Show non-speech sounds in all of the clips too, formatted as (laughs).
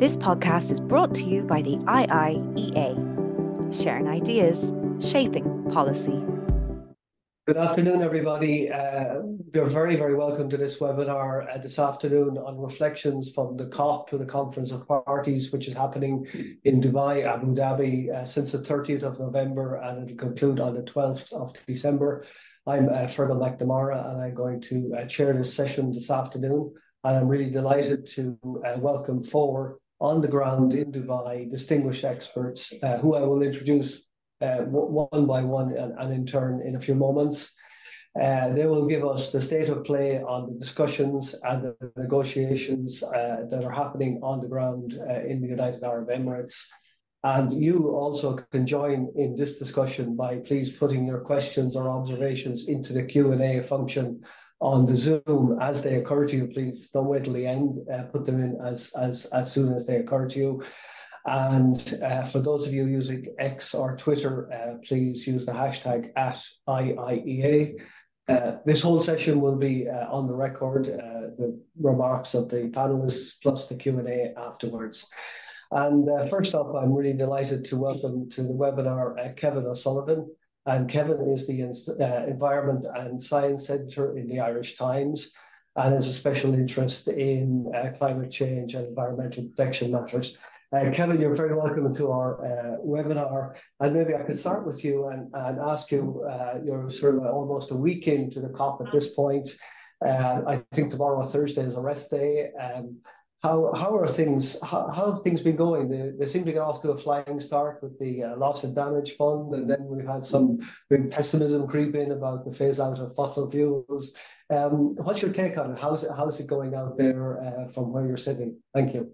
This podcast is brought to you by the IIEA, sharing ideas, shaping policy. Good afternoon, everybody. Uh, you're very, very welcome to this webinar uh, this afternoon on reflections from the COP to the Conference of Parties, which is happening in Dubai, Abu Dhabi, uh, since the 30th of November, and it'll conclude on the 12th of December. I'm uh, Fergal McNamara, and I'm going to uh, chair this session this afternoon. And I'm really delighted to uh, welcome four on the ground in Dubai distinguished experts uh, who I will introduce uh, one by one and, and, in turn in a few moments. Uh, they will give us the state of play on the discussions and the negotiations uh, that are happening on the ground uh, in the United Arab Emirates. And you also can join in this discussion by please putting your questions or observations into the Q&A function on the Zoom as they occur to you. Please don't wait till the end. Uh, put them in as as as soon as they occur to you. And uh, for those of you using X or Twitter, uh, please use the hashtag at IIEA. Uh, this whole session will be uh, on the record, uh, the remarks of the panelists plus the Q&A afterwards. And first up, I'm really delighted to welcome to the webinar Kevin O'Sullivan. And Kevin is the Environment and Science Editor in the Irish Times and has a special interest in climate change and environmental protection matters. Uh, Kevin, you're very welcome to our uh, webinar. And maybe I could start with you and, and ask you, uh, you're sort of almost a week into the COP at this point. Uh, I think tomorrow, Thursday, is a rest day. Um, how, how are things, how, how have things been going? They, they seem to get off to a flying start with the uh, loss and damage fund. And then we've had some big pessimism creep in about the phase out of fossil fuels. Um, what's your take on it? How's it, how's it going out there uh, from where you're sitting? Thank you.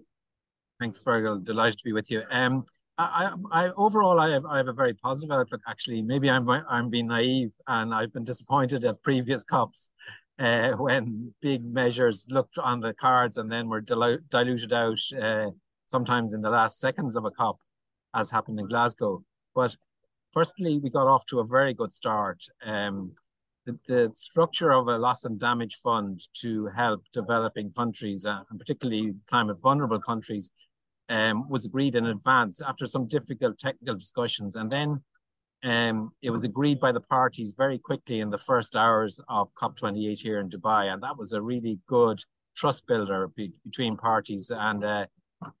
Thanks, Fergal. Delighted to be with you. Um, I, I, I, overall, I have, I have a very positive outlook. Actually, maybe I'm, I'm being naive, and I've been disappointed at previous (laughs) COPs uh, when big measures looked on the cards and then were dilu- diluted out. Uh, sometimes in the last seconds of a COP, as happened in Glasgow. But firstly, we got off to a very good start. Um, the, the, structure of a loss and damage fund to help developing countries, uh, and particularly climate vulnerable countries, um, was agreed in advance after some difficult technical discussions. And then um, it was agreed by the parties very quickly in the first hours of COP28 here in Dubai. And that was a really good trust builder be- between parties. And uh,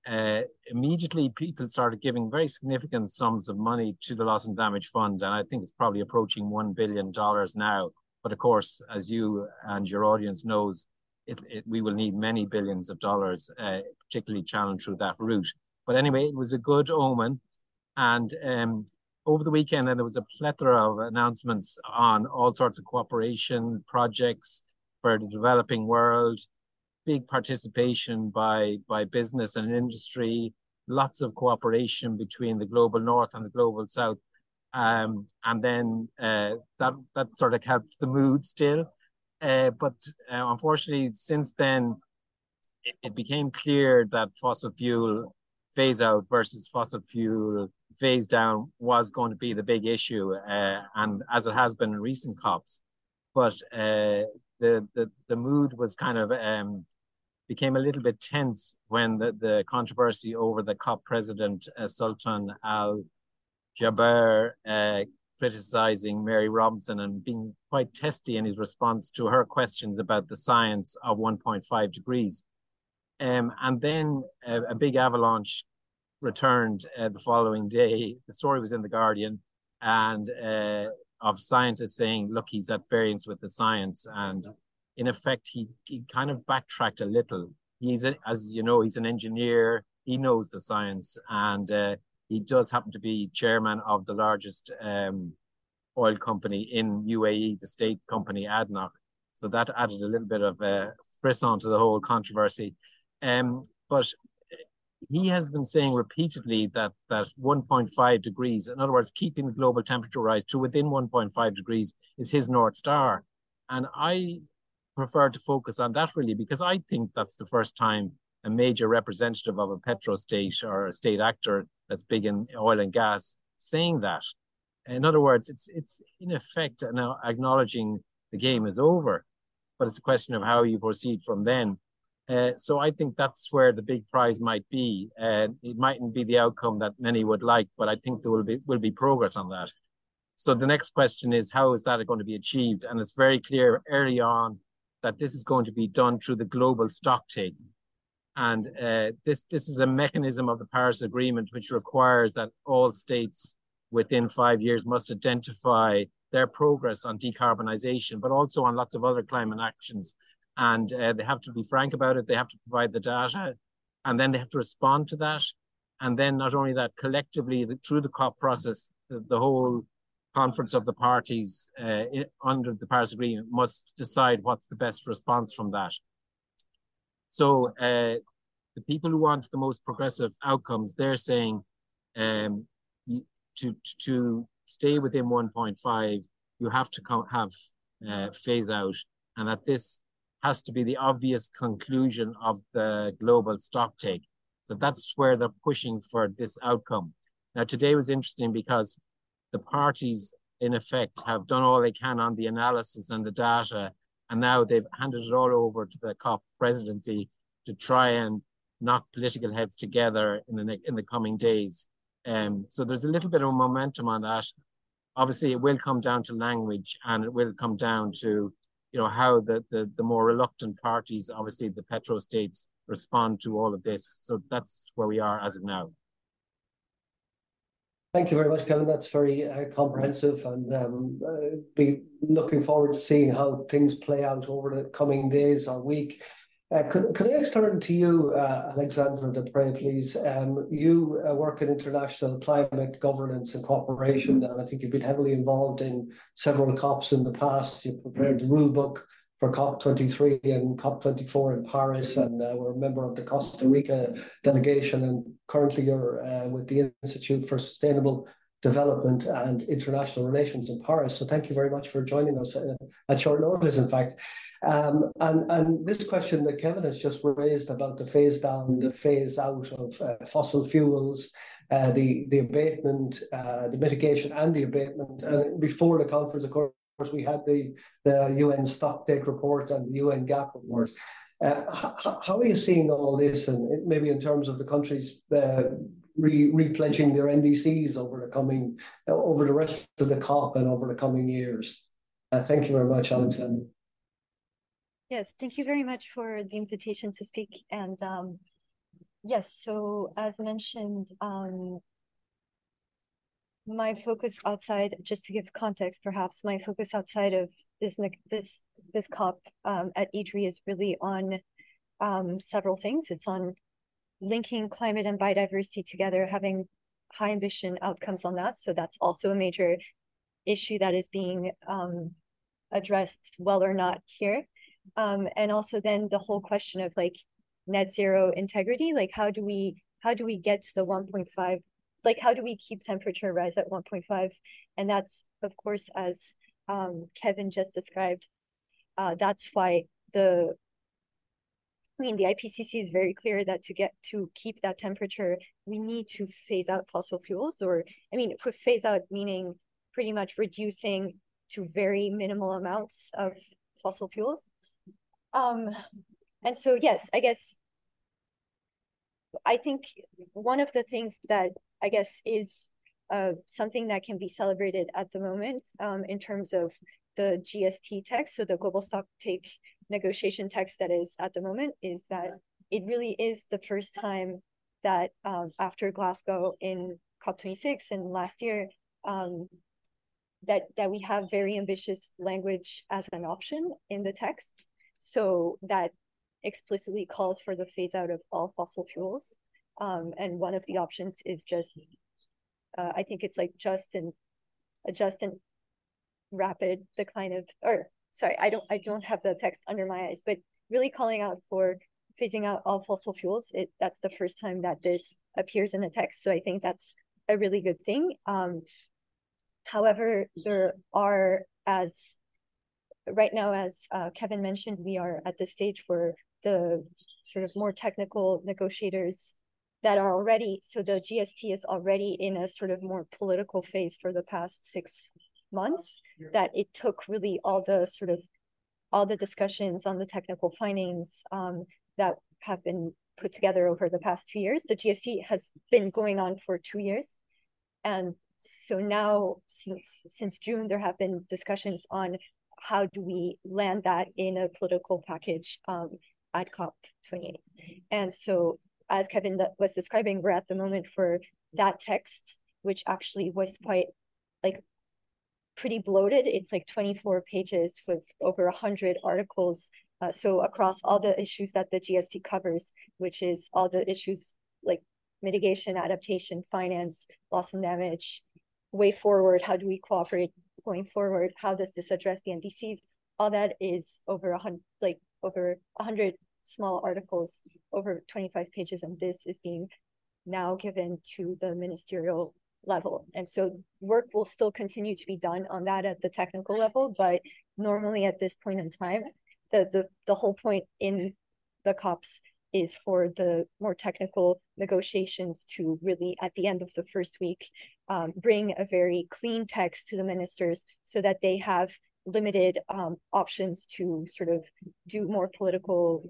uh, immediately people started giving very significant sums of money to the loss and damage fund. And I think it's probably approaching $1 billion now. But of course, as you and your audience knows, it, it, we will need many billions of dollars, uh, particularly channeled through that route. But anyway, it was a good omen. And um, over the weekend, and there was a plethora of announcements on all sorts of cooperation projects for the developing world, big participation by, by business and industry, lots of cooperation between the global north and the global south. Um, and then uh, that that sort of helped the mood still. Uh, but uh, unfortunately, since then, it, it, became clear that fossil fuel phase out versus fossil fuel phase down was going to be the big issue, uh, and as it has been in recent COPs. But uh, the, the the mood was kind of um, became a little bit tense when the, the controversy over the COP president uh, Sultan Al Jaber uh, criticizing Mary Robinson and being quite testy in his response to her questions about the science of 1.5 degrees. Um, and then a, a, big avalanche returned uh, the following day. The story was in The Guardian and uh, of scientists saying, look, he's at variance with the science. And in effect, he, he kind of backtracked a little. He's, a, as you know, he's an engineer. He knows the science. And uh, he does happen to be chairman of the largest um, oil company in UAE, the state company ADNOC. So that added a little bit of a frisson to the whole controversy. Um, but he has been saying repeatedly that that 1.5 degrees, in other words, keeping the global temperature rise to within 1.5 degrees, is his north star. And I prefer to focus on that really because I think that's the first time a major representative of a petro state or a state actor that's big in oil and gas saying that. In other words, it's it's in effect now acknowledging the game is over, but it's a question of how you proceed from then. Uh, so I think that's where the big prize might be. Uh, it mightn't be the outcome that many would like, but I think there will be will be progress on that. So the next question is how is that going to be achieved? And it's very clear early on that this is going to be done through the global stock taking. And uh, this this is a mechanism of the Paris Agreement which requires that all states within five years must identify their progress on decarbonisation, but also on lots of other climate actions and uh, they have to be frank about it. They have to provide the data, and then they have to respond to that. And then not only that, collectively the, through the COP process, the, the whole conference of the parties uh, under the Paris Agreement must decide what's the best response from that. So uh, the people who want the most progressive outcomes, they're saying um, to to stay within 1.5, you have to have uh, phase out, and that this has to be the obvious conclusion of the global stock take. So that's where they're pushing for this outcome. Now, today was interesting because the parties, in effect, have done all they can on the analysis and the data, and now they've handed it all over to the COP presidency to try and knock political heads together in the in the coming days. Um, so there's a little bit of momentum on that. Obviously, it will come down to language, and it will come down to you know how the, the the more reluctant parties, obviously the petro states, respond to all of this. So that's where we are as of now. Thank you very much, Kevin. That's very uh, comprehensive, and um, uh, be looking forward to seeing how things play out over the coming days or week. Uh, could, I turn to you, uh, Alexandra Deprez, please? Um, you uh, work in international climate governance and cooperation, and I think you've been heavily involved in several COPs in the past. You prepared the rule book for COP23 and COP24 in Paris, and uh, we're a member of the Costa Rica delegation, and currently you're uh, with the Institute for Sustainable Development and International Relations in Paris. So thank you very much for joining us uh, at short notice, in fact. Um, and, and this question that Kevin has just raised about the phase down, the phase out of uh, fossil fuels, uh, the, the abatement, uh, the mitigation and the abatement. And before the conference, of course, we had the, the UN stocktake report and the UN GAP report. Uh, how, how, are you seeing all this, and maybe in terms of the countries uh, re, repledging their NDCs over the coming, uh, over the rest of the COP and over the coming years? Uh, thank you very much, Alexander. Yes, thank you very much for the invitation to speak. And um, yes, so as mentioned, um, my focus outside, just to give context, perhaps my focus outside of this this this COP um, at IDDRI is really on um, several things. It's on linking climate and biodiversity together, having high ambition outcomes on that. So that's also a major issue that is being um, addressed well or not here um, and also then the whole question of like net zero integrity like how do we how do we get to the 1.5 like how do we keep temperature rise at 1.5 and that's of course as um, kevin just described uh, that's why the I mean, the IPCC is very clear that to get to keep that temperature, we need to phase out fossil fuels, or I mean, phase out meaning pretty much reducing to very minimal amounts of fossil fuels. Um, and so, yes, I guess I think one of the things that I guess is uh, something that can be celebrated at the moment um, in terms of the GST text, so the global stock take negotiation text that is at the moment, is that it really is the first time that um, after Glasgow in COP26 and last year, um, that that we have very ambitious language as an option in the text. So that explicitly calls for the phase out of all fossil fuels. Um, and one of the options is just, uh, I think it's like just and a just and rapid decline of, or sorry, I don't, I don't have the text under my eyes, but really calling out for phasing out all fossil fuels. It that's the first time that this appears in the text. So I think that's a really good thing. Um, however, there are as right now, as uh, Kevin mentioned, we are at the stage where the sort of more technical negotiators that are already, so the GST is already in a sort of more political phase for the past six months, that it took really all the sort of all the discussions on the technical findings um, that have been put together over the past two years. The GST has been going on for two years. And so now since since June, there have been discussions on how do we land that in a political package um, at COP28. And so as Kevin was describing, we're at the moment for that text, which actually was quite like pretty bloated. It's like 24 pages with over 100 articles. Uh, so across all the issues that the GST covers, which is all the issues like mitigation, adaptation, finance, loss and damage, way forward, how do we cooperate going forward? How does this address the NDCs? All that is over a hundred, like over a hundred small articles, over 25 pages, and this is being now given to the ministerial level. And so work will still continue to be done on that at the technical level, but normally at this point in time, the the, the whole point in the COPs is for the more technical negotiations to really, at the end of the first week, um, bring a very clean text to the ministers so that they have limited um, options to sort of do more political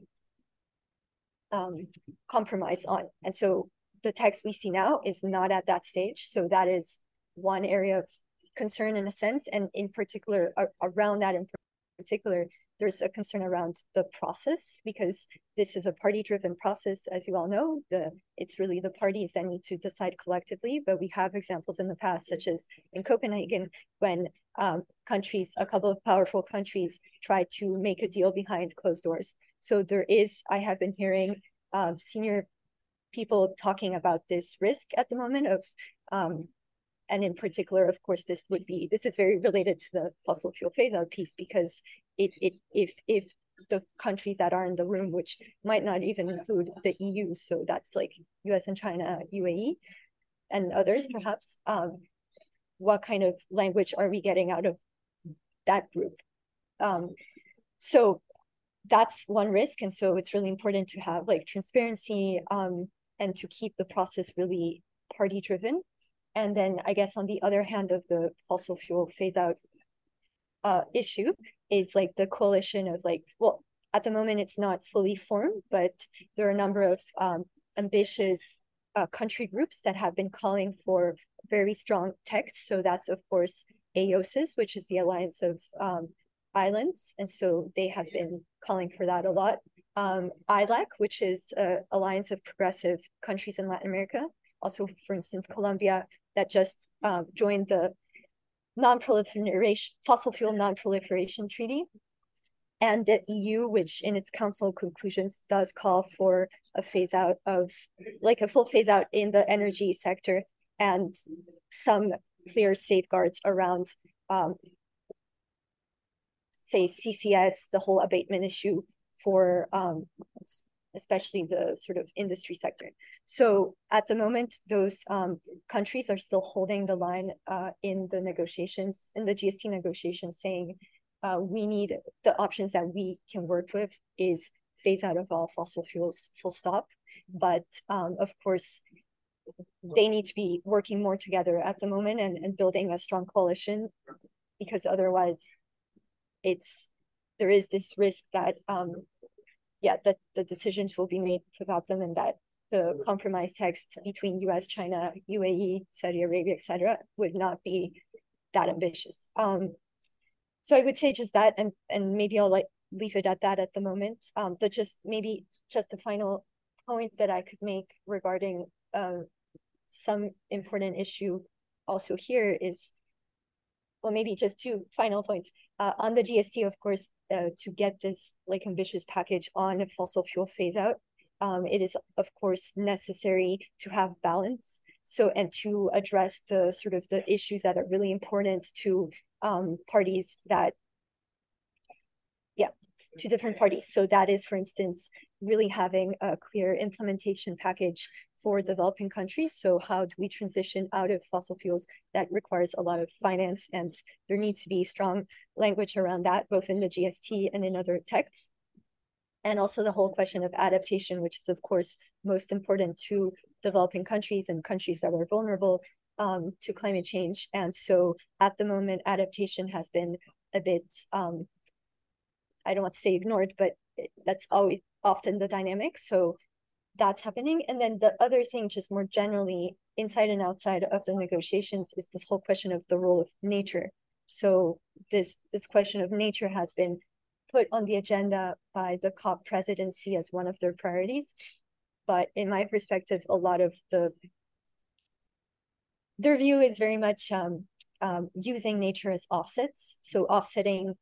um, compromise on. And so the text we see now is not at that stage. So that is one area of concern in a sense, and in particular, around that in particular, there's a concern around the process because this is a party-driven process, as you all know. The it's really the parties that need to decide collectively. But we have examples in the past, such as in Copenhagen, when um, countries, a couple of powerful countries, tried to make a deal behind closed doors. So there is, I have been hearing um, senior people talking about this risk at the moment of um, and in particular, of course, this would be this is very related to the fossil fuel phase out piece because it it if if the countries that are in the room, which might not even include the EU, so that's like US and China, UAE, and others perhaps. Um, what kind of language are we getting out of that group? Um, so that's one risk, and so it's really important to have like transparency um, and to keep the process really party driven and then I guess on the other hand of the fossil fuel phase out uh, issue is like the coalition of like, well, at the moment it's not fully formed, but there are a number of um, ambitious uh, country groups that have been calling for very strong text. So that's of course AOSIS, which is the Alliance of um, Islands, and so they have been calling for that a lot. Um, AILAC, which is uh, Alliance of Progressive Countries in Latin America, also, for instance, Colombia that just uh, joined the non-proliferation fossil fuel non-proliferation treaty and the EU, which in its council conclusions does call for a phase out of like a full phase out in the energy sector and some clear safeguards around um, say CCS, the whole abatement issue for um, especially the sort of industry sector. So at the moment, those um, countries are still holding the line uh, in the negotiations, in the GST negotiations, saying uh, we need the options that we can work with is phase out of all fossil fuels, full stop. But um, of course, they need to be working more together at the moment and, and building a strong coalition because otherwise it's there is this risk that um, yeah, that the decisions will be made without them and that the compromise text between US, China, UAE, Saudi Arabia, etc., would not be that ambitious. Um, so I would say just that, and and maybe I'll like leave it at that at the moment. Um, but just maybe just the final point that I could make regarding uh, some important issue also here is, well, maybe just two final points uh, on the GST. Of course, uh, to get this like ambitious package on a fossil fuel phase out, um, it is of course necessary to have balance. So and to address the sort of the issues that are really important to um, parties that, yeah, to different parties. So that is, for instance, really having a clear implementation package for developing countries. So how do we transition out of fossil fuels? That requires a lot of finance and there needs to be strong language around that, both in the GST and in other texts. And also the whole question of adaptation, which is of course most important to developing countries and countries that are vulnerable um, to climate change. And so at the moment, adaptation has been a bit, um, I don't want to say ignored, but that's always often the dynamic. So that's happening. And then the other thing, just more generally, inside and outside of the negotiations, is this whole question of the role of nature. So this this question of nature has been put on the agenda by the COP presidency as one of their priorities. But in my perspective, a lot of the their view is very much um, um, using nature as offsets. So offsetting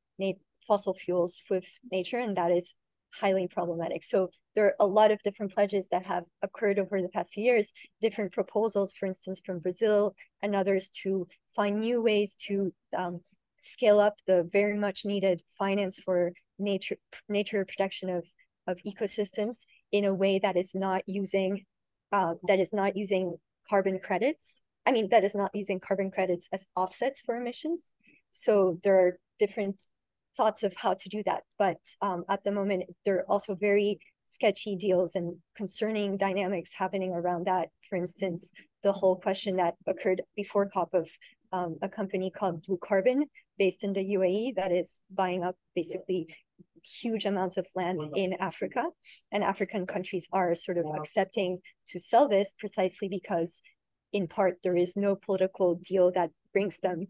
fossil fuels with nature, and that is highly problematic. So there are a lot of different pledges that have occurred over the past few years, different proposals, for instance, from Brazil and others to find new ways to um, scale up the very much needed finance for nature nature protection of of ecosystems in a way that is not using uh, that is not using carbon credits. I mean, that is not using carbon credits as offsets for emissions. So there are different thoughts of how to do that. But um, at the moment, there are also very sketchy deals and concerning dynamics happening around that. For instance, the whole question that occurred before COP of um, a company called Blue Carbon based in the UAE that is buying up basically huge amounts of land in Africa. And African countries are sort of accepting to sell this precisely because, in part, there is no political deal that brings them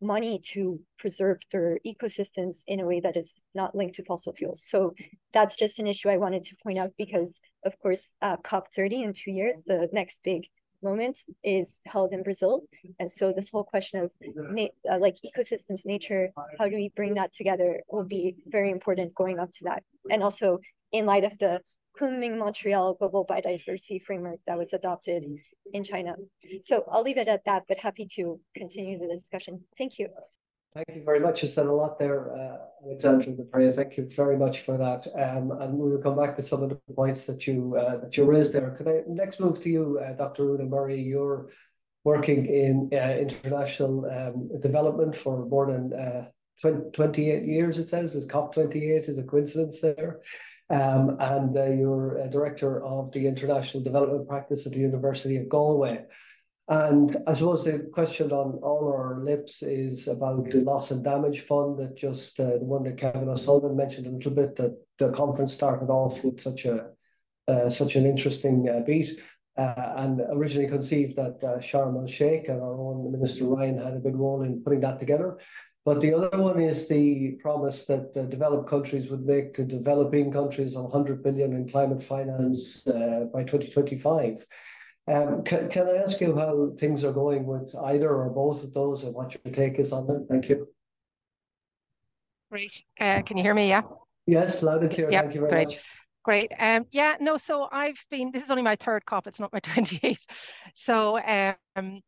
money to preserve their ecosystems in a way that is not linked to fossil fuels. So that's just an issue I wanted to point out because, of course, uh, COP30 in two years, the next big moment is held in Brazil. And so this whole question of uh, like ecosystems, nature, how do we bring that together will be very important going up to that. And also in light of the Kunming Montreal Global Biodiversity Framework that was adopted in China. So I'll leave it at that, but happy to continue the discussion. Thank you. Thank you very much. You said a lot there, uh, Alexandra Deprez. Thank you very much for that. Um, and we will come back to some of the points that you uh, that you raised there. Could I next move to you, uh, Dr. Una Murray? You're working in uh, international um, development for more than uh, 20, 28 years, it says. Is COP28 is a coincidence there? Um, and uh, you're director of the International Development Practice at the University of Galway. And I suppose the question on all our lips is about the loss and damage fund that just uh, the one that Kevin O'Sullivan mentioned a little bit that the conference started off with such a uh, such an interesting uh, beat. Uh, and originally conceived that uh, Sharm el Sheikh and our own Minister Ryan had a big role in putting that together. But the other one is the promise that uh, developed countries would make to developing countries of 100 billion in climate finance uh, by 2025. Um, can, can I ask you how things are going with either or both of those and what your take is on them? Thank you. Great. Uh, can you hear me? Yeah. Yes, loud and clear. Yep, Thank you very great. much. Great. Um, yeah, no, so I've been, this is only my third COP, it's not my (laughs) 28th. So um,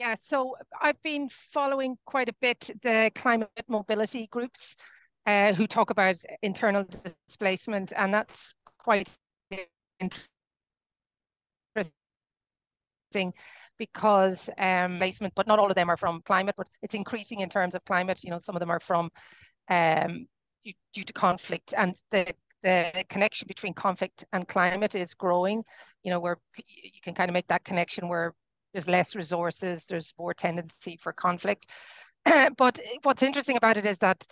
yeah, so I've been following quite a bit the climate mobility groups uh, who talk about internal displacement, and that's quite interesting because um, placement, but not all of them are from climate, but it's increasing in terms of climate. You know, some of them are from um, due, due to conflict, and the the connection between conflict and climate is growing. You know, where you can kind of make that connection where there's less resources, there's more tendency for conflict. (clears throat) but what's interesting about it is that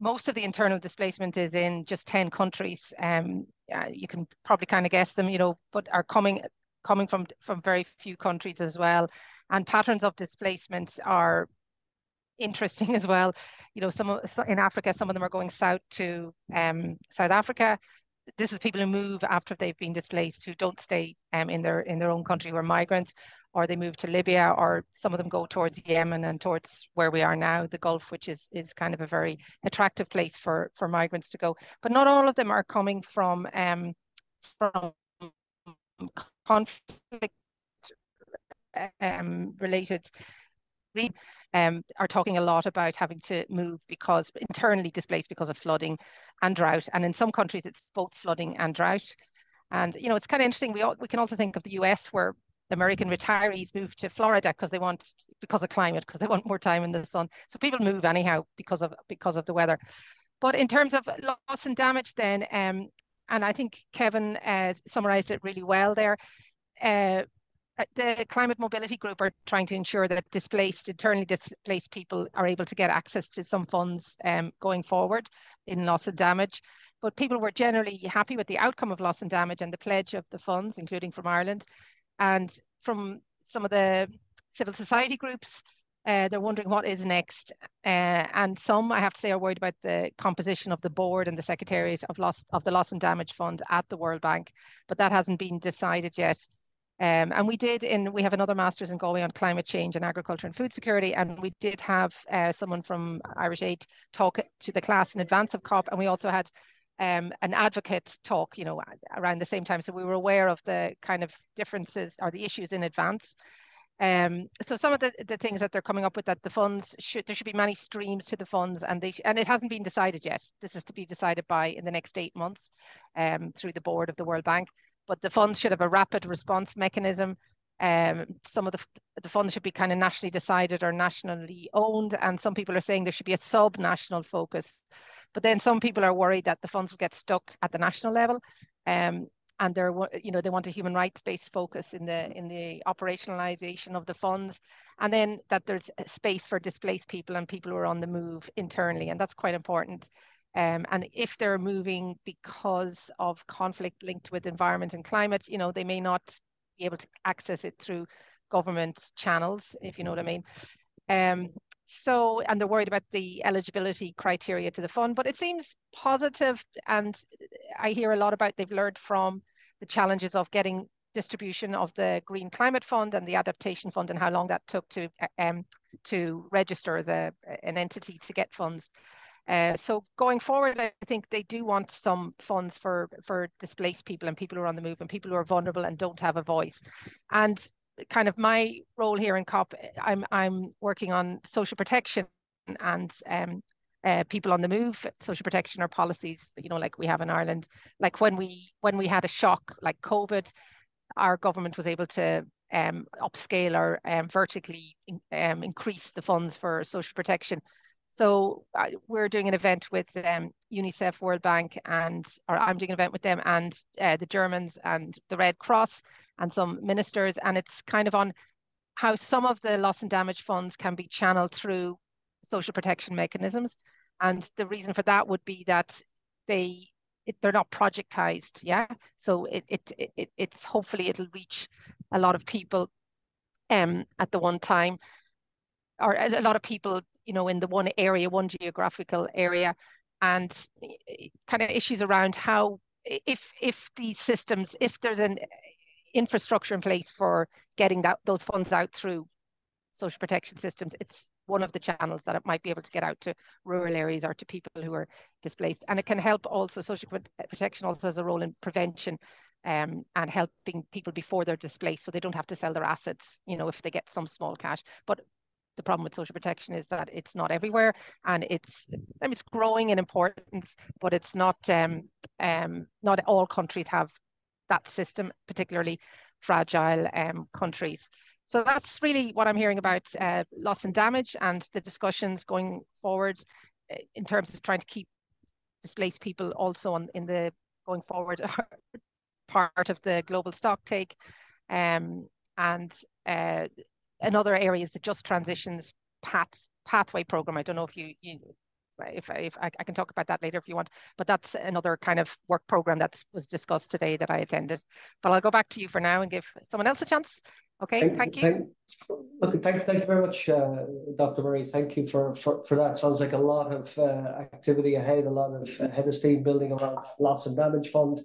most of the internal displacement is in just 10 countries. Um, uh, you can probably kind of guess them, you know, but are coming coming from from very few countries as well. And patterns of displacement are interesting (laughs) as well. You know, some in Africa, some of them are going south to um, South Africa this is people who move after they've been displaced who don't stay um, in their in their own country who are migrants or they move to Libya or some of them go towards Yemen and towards where we are now the Gulf which is is kind of a very attractive place for for migrants to go but not all of them are coming from um, from conflict um, related um, are talking a lot about having to move because internally displaced because of flooding and drought. And in some countries, it's both flooding and drought. And, you know, it's kind of interesting. We, all, we can also think of the US where American retirees move to Florida because they want, because of climate, because they want more time in the sun. So people move anyhow because of, because of the weather. But in terms of loss and damage then, um, and I think Kevin uh, summarized it really well there, uh, the climate mobility group are trying to ensure that displaced, internally displaced people are able to get access to some funds um, going forward in loss of damage. but people were generally happy with the outcome of loss and damage and the pledge of the funds, including from Ireland. And from some of the civil society groups, uh, they're wondering what is next. Uh, and some, I have to say, are worried about the composition of the board and the secretariat of loss of the loss and damage fund at the World Bank, but that hasn't been decided yet. Um, and we did in we have another master's in Galway on climate change and agriculture and food security, and we did have uh, someone from Irish Aid talk to the class in advance of COP, and we also had um, an advocate talk, you know, around the same time. So we were aware of the kind of differences or the issues in advance. Um, so some of the, the things that they're coming up with that the funds should there should be many streams to the funds and they and it hasn't been decided yet. This is to be decided by in the next eight months um, through the board of the World Bank. But the funds should have a rapid response mechanism. Um, some of the the funds should be kind of nationally decided or nationally owned, and some people are saying there should be a sub-national focus. But then some people are worried that the funds will get stuck at the national level. Um, and they're you know they want a human rights based focus in the in the operationalization of the funds and then that there's space for displaced people and people who are on the move internally and that's quite important um, and if they're moving because of conflict linked with environment and climate you know they may not be able to access it through government channels if you know what i mean um, so and they're worried about the eligibility criteria to the fund but it seems positive and i hear a lot about they've learned from the challenges of getting distribution of the green climate fund and the adaptation fund and how long that took to um, to register as a an entity to get funds uh, so going forward, I think they do want some funds for for displaced people and people who are on the move and people who are vulnerable and don't have a voice. And kind of my role here in COP, I'm I'm working on social protection and um, uh, people on the move, social protection or policies, you know, like we have in Ireland. Like when we when we had a shock like COVID, our government was able to um, upscale or um, vertically um, increase the funds for social protection. So we're doing an event with um, UNICEF, World Bank, and or I'm doing an event with them and uh, the Germans and the Red Cross and some ministers, and it's kind of on how some of the loss and damage funds can be channeled through social protection mechanisms. And the reason for that would be that they it, they're not projectized, yeah. So it, it it it's hopefully it'll reach a lot of people um at the one time, or a lot of people, you know, in the one area, one geographical area, and kind of issues around how if if these systems, if there's an infrastructure in place for getting that those funds out through social protection systems, it's one of the channels that it might be able to get out to rural areas or to people who are displaced. And it can help also, social protection also has a role in prevention um, and helping people before they're displaced so they don't have to sell their assets, you know, if they get some small cash. But the problem with social protection is that it's not everywhere and it's I mean, it's growing in importance, but it's not um, um, not all countries have that system, particularly fragile um, countries. So that's really what I'm hearing about uh, loss and damage and the discussions going forward uh, in terms of trying to keep displaced people also on in the going forward (laughs) part of the global stock take. Um, and uh, another area is the Just Transitions Path Pathway Program. I don't know if you, you if, if I, I, can talk about that later if you want, but that's another kind of work program that was discussed today that I attended. But I'll go back to you for now and give someone else a chance. Okay, thank, thank you. Thank, look, thank, thank you very much, uh, Dr. Murray. Thank you for, for, for that. Sounds like a lot of uh, activity ahead, a lot of uh, head of steam building around loss and damage fund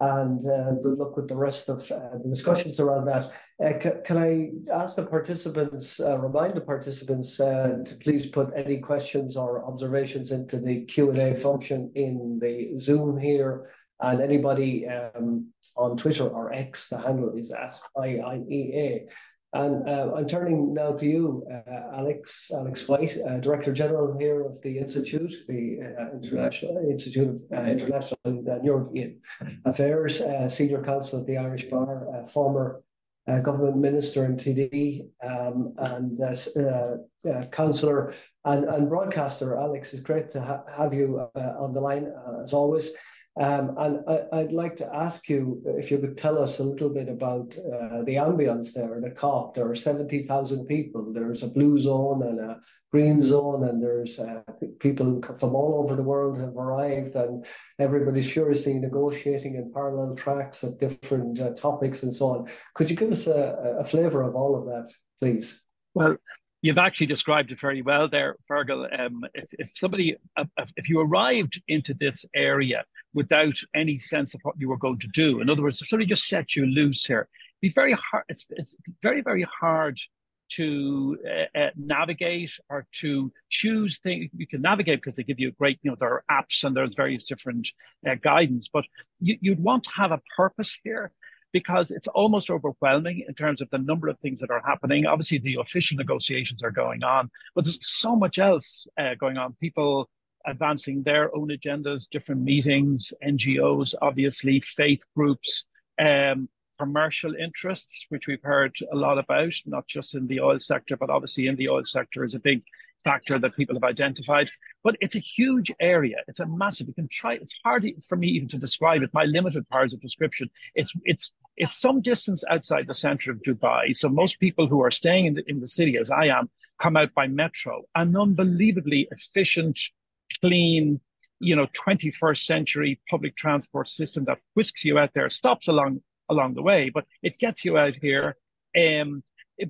and uh, good luck with the rest of uh, the discussions around that. Uh, can I ask the participants, uh, remind the participants uh, to please put any questions or observations into the Q&A function in the Zoom here, and anybody um, on Twitter or X, the handle is at IIEA. And uh, I'm turning now to you, uh, Alex, Alex White, uh, Director General here of the Institute, the International Institute of International and European Affairs, Senior Counsel at the Irish Bar, former Uh, government Minister and TD, um, and uh, uh, Councillor and, and Broadcaster. Alex, it's great to ha have you on the line as always. Um, and I, would like to ask you if you could tell us a little bit about uh, the ambience there, the COP. There are 70,000 people. There's a blue zone and a green zone, and there's uh, people from all over the world have arrived, and everybody's furiously negotiating in parallel tracks at different uh, topics and so on. Could you give us a, a flavour of all of that, please? Well, You've actually described it very well there, Fergal. Um, if, if somebody, uh, if you arrived into this area without any sense of what you were going to do, in other words, if somebody just set you loose here, be very hard. It's, it's very very hard to uh, uh, navigate or to choose things. You can navigate because they give you a great, you know, there are apps and there's various different uh, guidance, but you, would want to have a purpose here because it's almost overwhelming in terms of the number of things that are happening. Obviously, the official negotiations are going on, but there's so much else uh, going on. People advancing their own agendas, different meetings, NGOs, obviously, faith groups, um, commercial interests, which we've heard a lot about, not just in the oil sector, but obviously in the oil sector is a big factor that people have identified. But it's a huge area. It's a massive. You can try. It's hard for me even to describe it. My limited powers of description. It's it's it's some distance outside the center of Dubai. So most people who are staying in the in the city, as I am, come out by metro. An unbelievably efficient, clean, you know, 21st century public transport system that whisks you out there, stops along along the way, but it gets you out here. Um,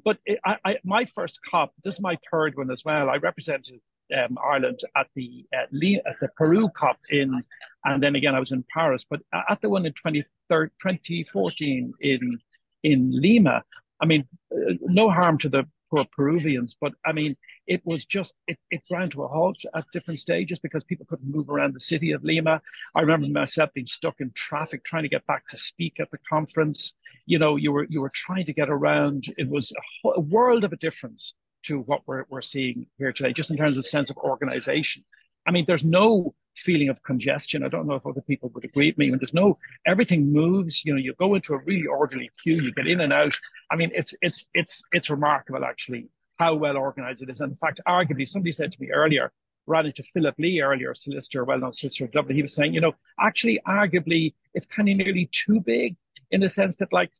but it, I, I, my first COP, this is my third one as well. I represented um, Ireland at the at, at, the Peru COP in, and then again I was in Paris. But at the one in 2014 in in Lima, I mean, uh, no harm to the poor Peruvians, but I mean, it was just it, it ground to a halt at different stages because people couldn't move around the city of Lima. I remember myself being stuck in traffic trying to get back to speak at the conference. You know, you were you were trying to get around. It was a, whole, a world of a difference to what we're, we're seeing here today, just in terms of sense of organization. I mean, there's no feeling of congestion. I don't know if other people would agree with me. When there's no, everything moves. You know, you go into a really orderly queue, you get in and out. I mean, it's it's it's it's remarkable actually how well organized it is. And in fact, arguably, somebody said to me earlier, ran into Philip Lee earlier, solicitor, well-known solicitor of Dublin. He was saying, you know, actually, arguably, it's kind of nearly too big in the sense that, like,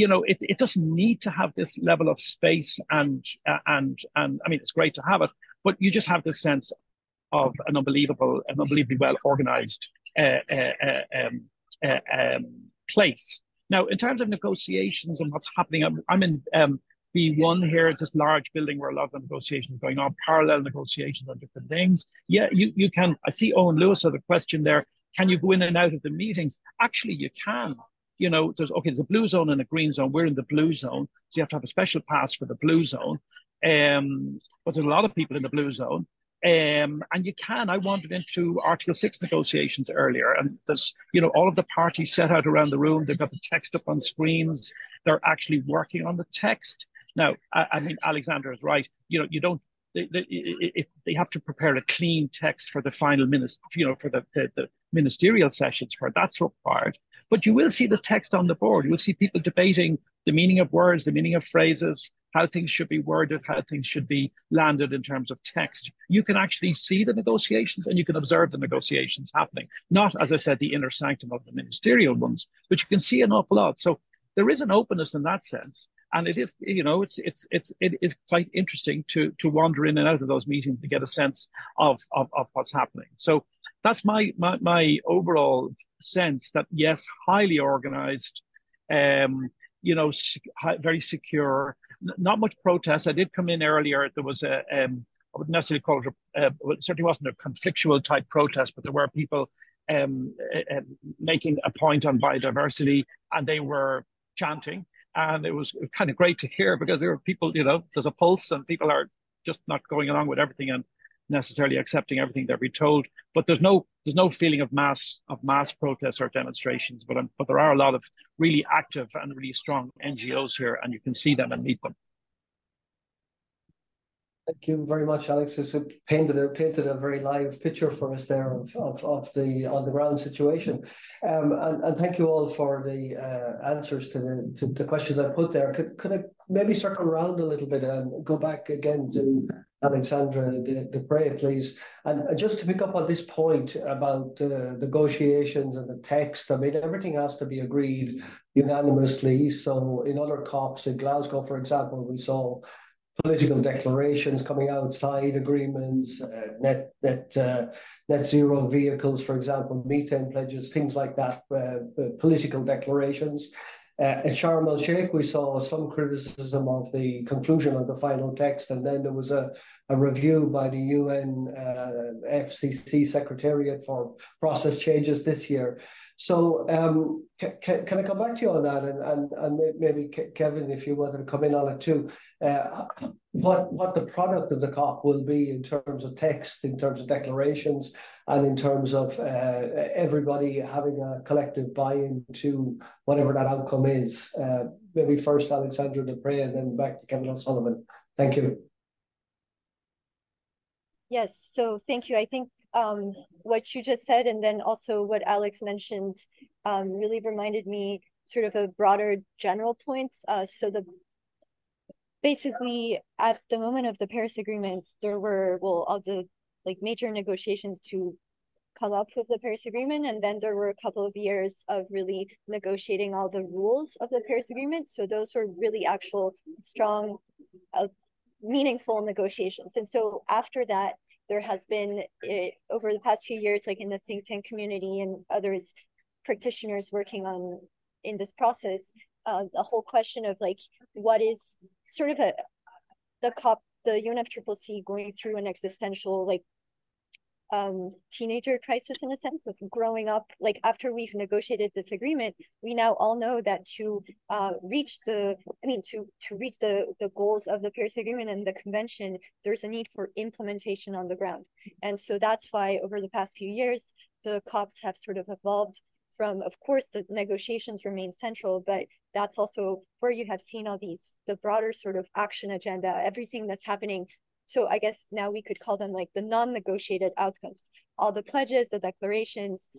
you know, it, it doesn't need to have this level of space and uh, and and I mean, it's great to have it, but you just have this sense of an unbelievable, an unbelievably well organized uh, uh, uh, um, uh, um, place. Now, in terms of negotiations and what's happening, I'm, I'm in um, B1 here. It's this large building where a lot of the negotiations are going on, parallel negotiations on different things. Yeah, you, you can. I see Owen Lewis had a question there. Can you go in and out of the meetings? Actually, you can you know, there's okay, there's a blue zone and a green zone. We're in the blue zone, so you have to have a special pass for the blue zone. Um, but there's a lot of people in the blue zone. Um, and you can. I wandered into Article 6 negotiations earlier, and there's, you know, all of the parties set out around the room. They've got the text up on screens. They're actually working on the text. Now, I, I mean, Alexander is right. You know, you don't, they, they, they have to prepare a clean text for the final you know, for the, the, the ministerial sessions where that's required. But you will see the text on the board. You will see people debating the meaning of words, the meaning of phrases, how things should be worded, how things should be landed in terms of text. You can actually see the negotiations and you can observe the negotiations happening. Not, as I said, the inner sanctum of the ministerial ones, but you can see an awful lot. So there is an openness in that sense. And it is, you know, it's it's it's it is quite interesting to to wander in and out of those meetings to get a sense of of, of what's happening. So that's my my my overall sense that yes, highly organized, um, you know, very secure. Not much protest. I did come in earlier. There was a, um, I wouldn't necessarily call it, a, uh, it certainly wasn't a conflictual type protest, but there were people um, uh, making a point on biodiversity and they were chanting. And it was kind of great to hear because there are people, you know, there's a pulse and people are just not going along with everything. And necessarily accepting everything they're being told. But there's no there's no feeling of mass of mass protests or demonstrations. But um, but there are a lot of really active and really strong NGOs here, and you can see them and meet them. Thank you very much, Alex. It's painted a painted a very live picture for us there of, of, of the on the ground situation. Um, and, and thank you all for the uh, answers to the to the questions I put there. Could could I maybe circle around a little bit and go back again to Alexandra Deprez, please? And just to pick up on this point about uh, negotiations and the text, I mean, everything has to be agreed unanimously. So in other COPs in Glasgow, for example, we saw political declarations coming outside agreements, uh, net net uh, net zero vehicles, for example, methane pledges, things like that, uh, uh political declarations. Uh, at Sharm el Sheikh, we saw some criticism of the conclusion of the final text, and then there was a, a review by the UN uh, FCC Secretariat for process changes this year. So um, can, can I come back to you on that? And, and, and maybe Kevin, if you wanted to come in on it too, uh, what, what the product of the COP will be in terms of text, in terms of declarations, and in terms of uh, everybody having a collective buy-in to whatever that outcome is. Uh, maybe first Alexandra Deprez and then back to Kevin O'Sullivan. Thank you. Yes, so thank you. I think um, what you just said, and then also what Alex mentioned, um, really reminded me sort of a broader general points. Uh, so the basically at the moment of the Paris Agreement, there were well all the like major negotiations to come up with the Paris Agreement, and then there were a couple of years of really negotiating all the rules of the Paris Agreement. So those were really actual strong, uh, meaningful negotiations. And so after that, there has been it, over the past few years, like in the think tank community and others, practitioners working on in this process, uh, the whole question of like what is sort of a the cop the UNFCCC going through an existential like um, teenager crisis in a sense of growing up. Like after we've negotiated this agreement, we now all know that to uh, reach the, I mean, to to reach the the goals of the Paris Agreement and the convention, there's a need for implementation on the ground. And so that's why over the past few years, the COPs have sort of evolved from, of course, the negotiations remain central, but that's also where you have seen all these, the broader sort of action agenda, everything that's happening so I guess now we could call them like the non-negotiated outcomes, all the pledges, the declarations,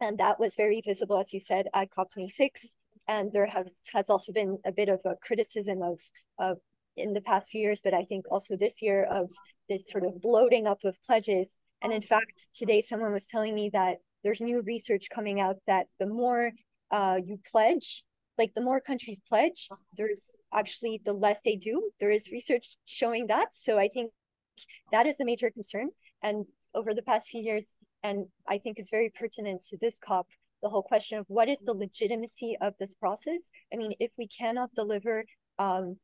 and that was very visible, as you said, at COP26. And there has has also been a bit of a criticism of of in the past few years, but I think also this year of this sort of bloating up of pledges. And in fact, today someone was telling me that there's new research coming out that the more uh, you pledge, like the more countries pledge, there's actually the less they do. There is research showing that. So I think that is a major concern. And over the past few years, and I think it's very pertinent to this COP, the whole question of what is the legitimacy of this process? I mean, if we cannot deliver, um,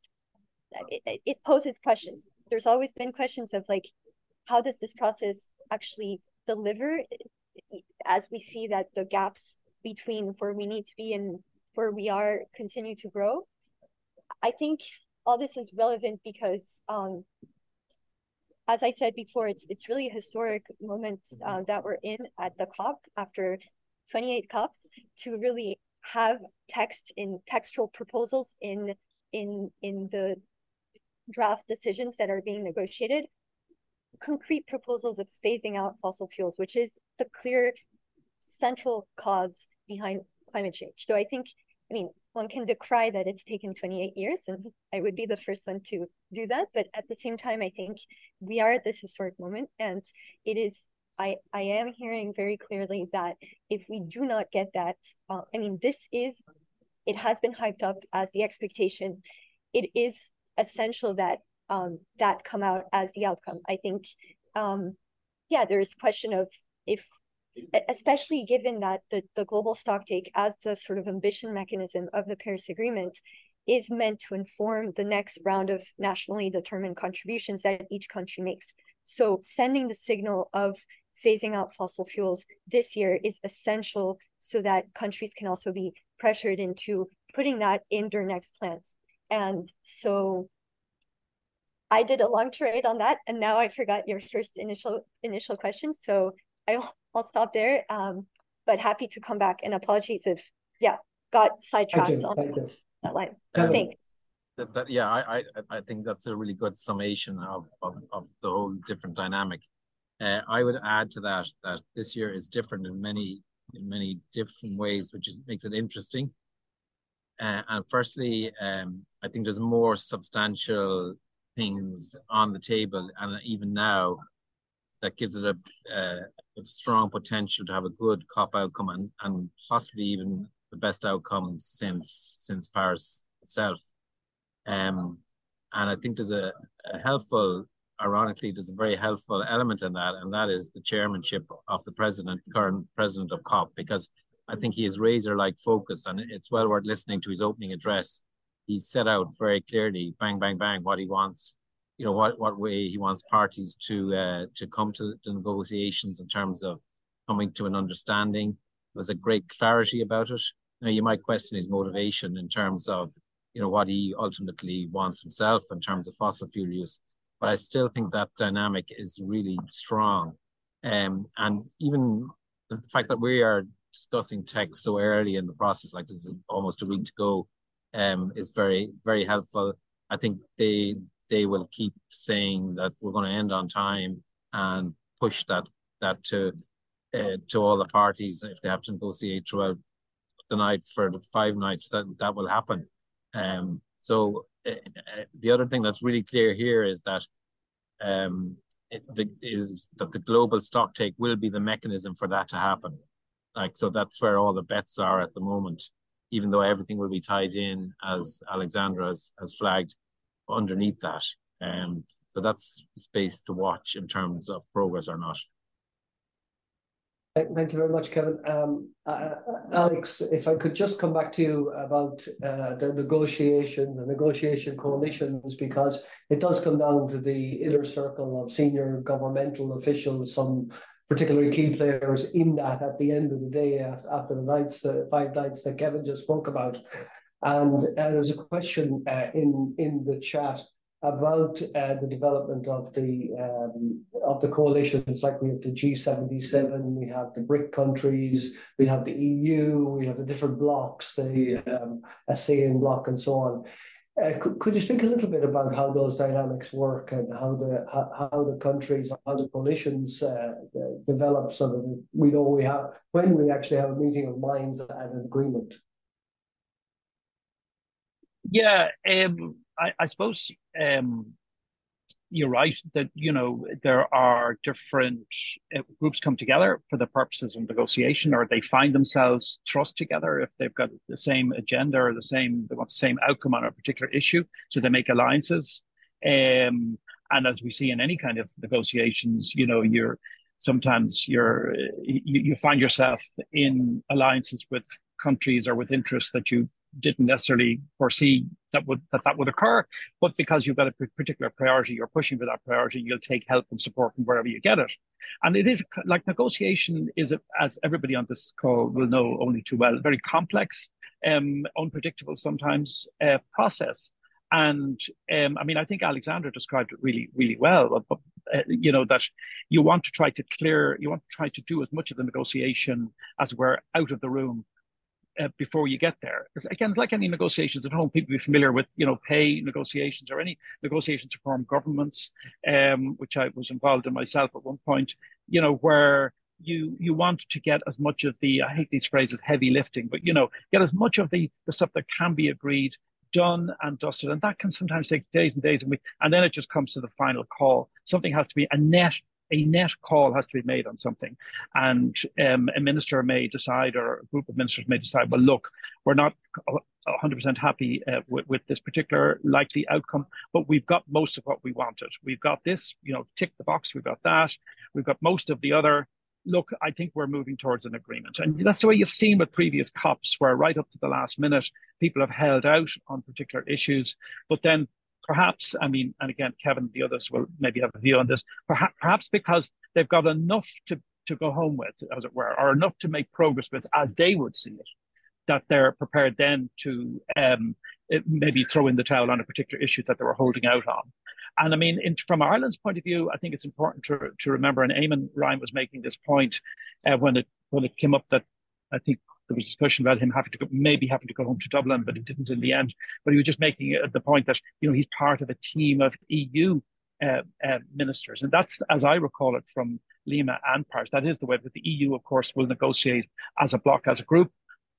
it, it poses questions. There's always been questions of like, how does this process actually deliver as we see that the gaps between where we need to be and where we are continue to grow. I think all this is relevant because, um, as I said before, it's it's really a historic moment uh, that we're in at the COP after 28 COPs to really have text in textual proposals in in in the draft decisions that are being negotiated. Concrete proposals of phasing out fossil fuels which is the clear central cause behind climate change. So i think I mean, one can decry that it's taken 28 years, and I would be the first one to do that. But at the same time, I think we are at this historic moment, and it is. I I am hearing very clearly that if we do not get that, uh, I mean, this is. It has been hyped up as the expectation. It is essential that um, that come out as the outcome. I think, um, yeah, there is question of if especially given that the, the global stocktake as the sort of ambition mechanism of the Paris Agreement is meant to inform the next round of nationally determined contributions that each country makes. So sending the signal of phasing out fossil fuels this year is essential so that countries can also be pressured into putting that in their next plans. And so I did a long tirade on that, and now I forgot your first initial initial question. So I I'll stop there. Um, but happy to come back and apologies if, yeah, got sidetracked on that line. Thanks. that, that yeah, I, I I think that's a really good summation of of, of the whole different dynamic. Uh, I would add to that that this year is different in many in many different ways, which is, makes it interesting. Uh, and firstly, um, I think there's more substantial things on the table, and even now, that gives it a, a, strong potential to have a good COP outcome and, and possibly even the best outcome since since Paris itself. Um, and I think there's a, a helpful ironically, there's a very helpful element in that, and that is the chairmanship of the president, current president of COP, because I think he has razor-like focus, and it's well worth listening to his opening address. He set out very clearly, bang, bang, bang, what he wants, you know, what what way he wants parties to uh, to come to the negotiations in terms of coming to an understanding. There's a great clarity about it. Now, you might question his motivation in terms of, you know, what he ultimately wants himself in terms of fossil fuel use but I still think that dynamic is really strong. Um, and even the fact that we are discussing tech so early in the process, like this is almost a week to go, um, is very, very helpful. I think they they will keep saying that we're going to end on time and push that that to uh, to all the parties if they have to negotiate throughout the night for the five nights that that will happen. Um, so uh, the other thing that's really clear here is that um, it, the, is that the global stock take will be the mechanism for that to happen. Like so, that's where all the bets are at the moment. Even though everything will be tied in, as Alexandra has, has flagged, underneath that. Um, so that's the space to watch in terms of progress or not. Thank you very much, Kevin. Um, uh, Alex, if I could just come back to you about uh, the negotiation, the negotiation coalitions, because it does come down to the inner circle of senior governmental officials, some particularly key players in that at the end of the day after the nights, the five nights that Kevin just spoke about. And uh, there's a question uh, in in the chat about uh, the development of the um, of the coalitions, like we have the G77, we have the BRIC countries, we have the EU, we have the different blocks, the um, ASEAN bloc, and so on. Uh, could, could you speak a little bit about how those dynamics work and how the how, how the countries, how the coalitions uh, develop, so that we know we have when we actually have a meeting of minds and an agreement? Yeah, um, I, I suppose um, you're right that you know there are different uh, groups come together for the purposes of negotiation, or they find themselves thrust together if they've got the same agenda or the same they want the same outcome on a particular issue, so they make alliances. Um, and as we see in any kind of negotiations, you know, you're sometimes you're you, you find yourself in alliances with countries or with interests that you didn't necessarily foresee that would that that would occur, but because you've got a particular priority, you're pushing for that priority, you'll take help and support from wherever you get it. And it is like negotiation is, as everybody on this call will know only too well, very complex, um, unpredictable sometimes uh, process. And um, I mean, I think Alexander described it really, really well. But, uh, you know that you want to try to clear, you want to try to do as much of the negotiation as we're out of the room uh, before you get there. Again, like any negotiations at home, people be familiar with, you know, pay negotiations or any negotiations to form governments, um, which I was involved in myself at one point, you know, where you you want to get as much of the I hate these phrases heavy lifting, but you know, get as much of the the stuff that can be agreed done and dusted, and that can sometimes take days and days and weeks, and then it just comes to the final call. Something has to be a net a net call has to be made on something. And um, a minister may decide, or a group of ministers may decide, well, look, we're not 100% happy uh, with, with, this particular likely outcome, but we've got most of what we wanted. We've got this, you know, tick the box, we've got that, we've got most of the other. Look, I think we're moving towards an agreement. And that's the way you've seen with previous COPs, where right up to the last minute, people have held out on particular issues, but then perhaps, I mean, and again, Kevin, the others will maybe have a view on this, perhaps, perhaps because they've got enough to, to go home with, as it were, or enough to make progress with as they would see it, that they're prepared then to um, maybe throw in the towel on a particular issue that they were holding out on. And I mean, in, from Ireland's point of view, I think it's important to, to remember, and Eamon Ryan was making this point uh, when it when it came up that I think there was discussion about him having to go, maybe having to go home to Dublin, but he didn't in the end. But he was just making the point that you know he's part of a team of EU uh, uh, ministers, and that's as I recall it from Lima and Paris. That is the way that the EU, of course, will negotiate as a bloc, as a group,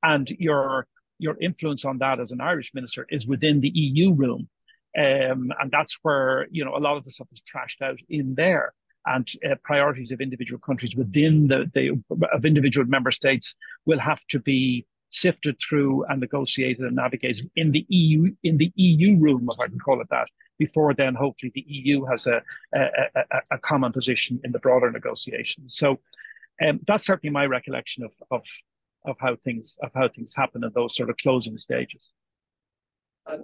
and your your influence on that as an Irish minister is within the EU room, um, and that's where you know a lot of the stuff is trashed out in there and uh, priorities of individual countries within the, the of individual member states will have to be sifted through and negotiated and navigated in the EU in the EU room, if I can call it that. Before then, hopefully, the EU has a a, a, a common position in the broader negotiations. So, um, that's certainly my recollection of of of how things of how things happen in those sort of closing stages.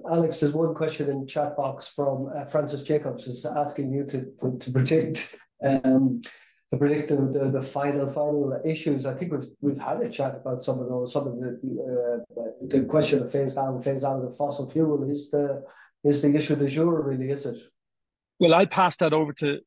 Alex, there's one question in chat box from uh, Francis Jacobs is asking you to to, to predict um, to predict the, the, the, final final issues. I think we've we've had a chat about some of those. Some of the uh, the question of phase down, phase out of the fossil fuel is the is the issue du jour. Really, is it? Well, I passed that over to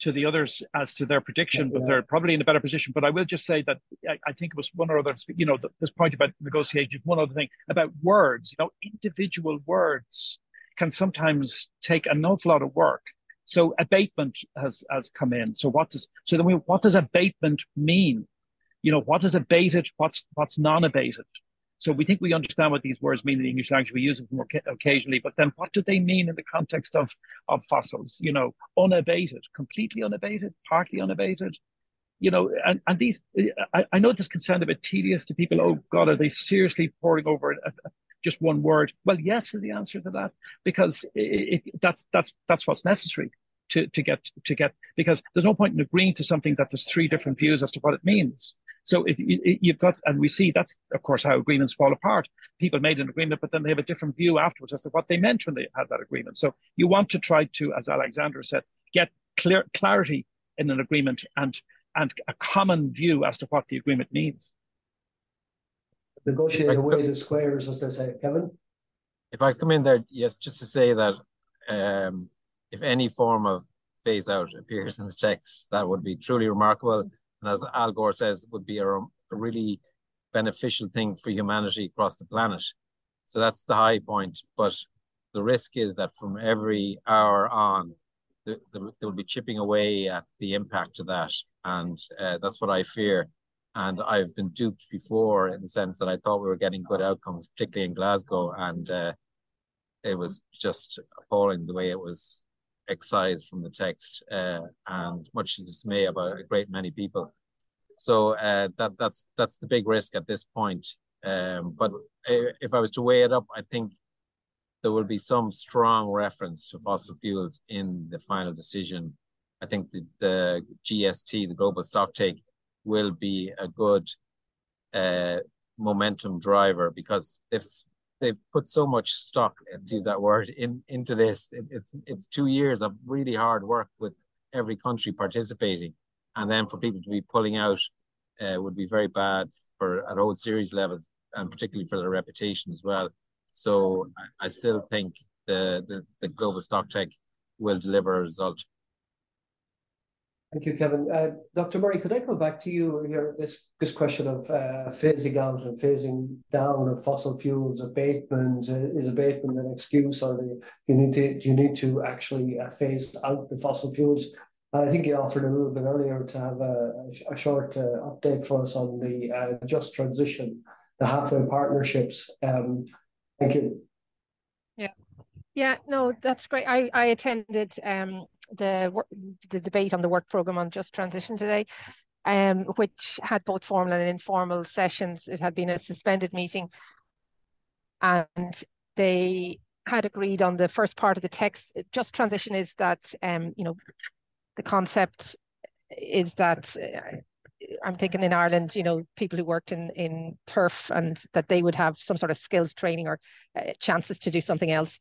to the others as to their prediction, but yeah. they're probably in a better position. But I will just say that I, I think it was one or other, you know, this point about negotiations, one other thing about words, you know, individual words can sometimes take an awful lot of work so abatement has has come in. So what does so then we, what does abatement mean? You know, what is abated? What's what's non-abated? So we think we understand what these words mean in the English language. We use them more occasionally, but then what do they mean in the context of of fossils? You know, unabated, completely unabated, partly unabated. You know, and, and these, I, I know this can sound a bit tedious to people. Oh God, are they seriously poring over a, a, just one word? Well, yes is the answer to that because it, it, that's that's that's what's necessary to to get to get because there's no point in agreeing to something that there's three different views as to what it means. So if you've got, and we see that's of course how agreements fall apart. People made an agreement, but then they have a different view afterwards as to what they meant when they had that agreement. So you want to try to, as Alexander said, get clear clarity in an agreement and and a common view as to what the agreement means negotiate away the squares, as they say. Kevin? If I come in there, yes, just to say that um, if any form of phase out appears in the text, that would be truly remarkable. And as Al Gore says, would be a, a really beneficial thing for humanity across the planet. So that's the high point. But the risk is that from every hour on, the, the, they will be chipping away at the impact of that. And uh, that's what I fear. And I've been duped before in the sense that I thought we were getting good outcomes, particularly in Glasgow, and uh, it was just appalling the way it was excised from the text, uh, and much dismay about a great many people. So uh, that that's that's the big risk at this point. Um, but if I was to weigh it up, I think there will be some strong reference to fossil fuels in the final decision. I think the, the GST, the global stocktake, will be a good uh, momentum driver because they've they've put so much stock into that word in into this. It, it's it's two years of really hard work with every country participating, and then for people to be pulling out uh, would be very bad for at old series level and particularly for their reputation as well. So I, I still think the, the the global stocktake will deliver a result. Thank you, Kevin. Uh, Dr. Murray, could I go back to you here, this, this question of uh, phasing out and phasing down of fossil fuels, abatement, uh, is abatement an excuse or do you need to, do you need to actually uh, phase out the fossil fuels? I think you offered a little bit earlier to have a, a short uh, update for us on the uh, just transition, the halfway partnerships. Um, thank you. Yeah. Yeah, no, that's great. I, I attended um, the the debate on the work program on just transition today, um, which had both formal and informal sessions. It had been a suspended meeting, and they had agreed on the first part of the text. Just transition is that um, you know, the concept is that. Uh, I'm thinking in Ireland, you know, people who worked in in turf and that they would have some sort of skills training or uh, chances to do something else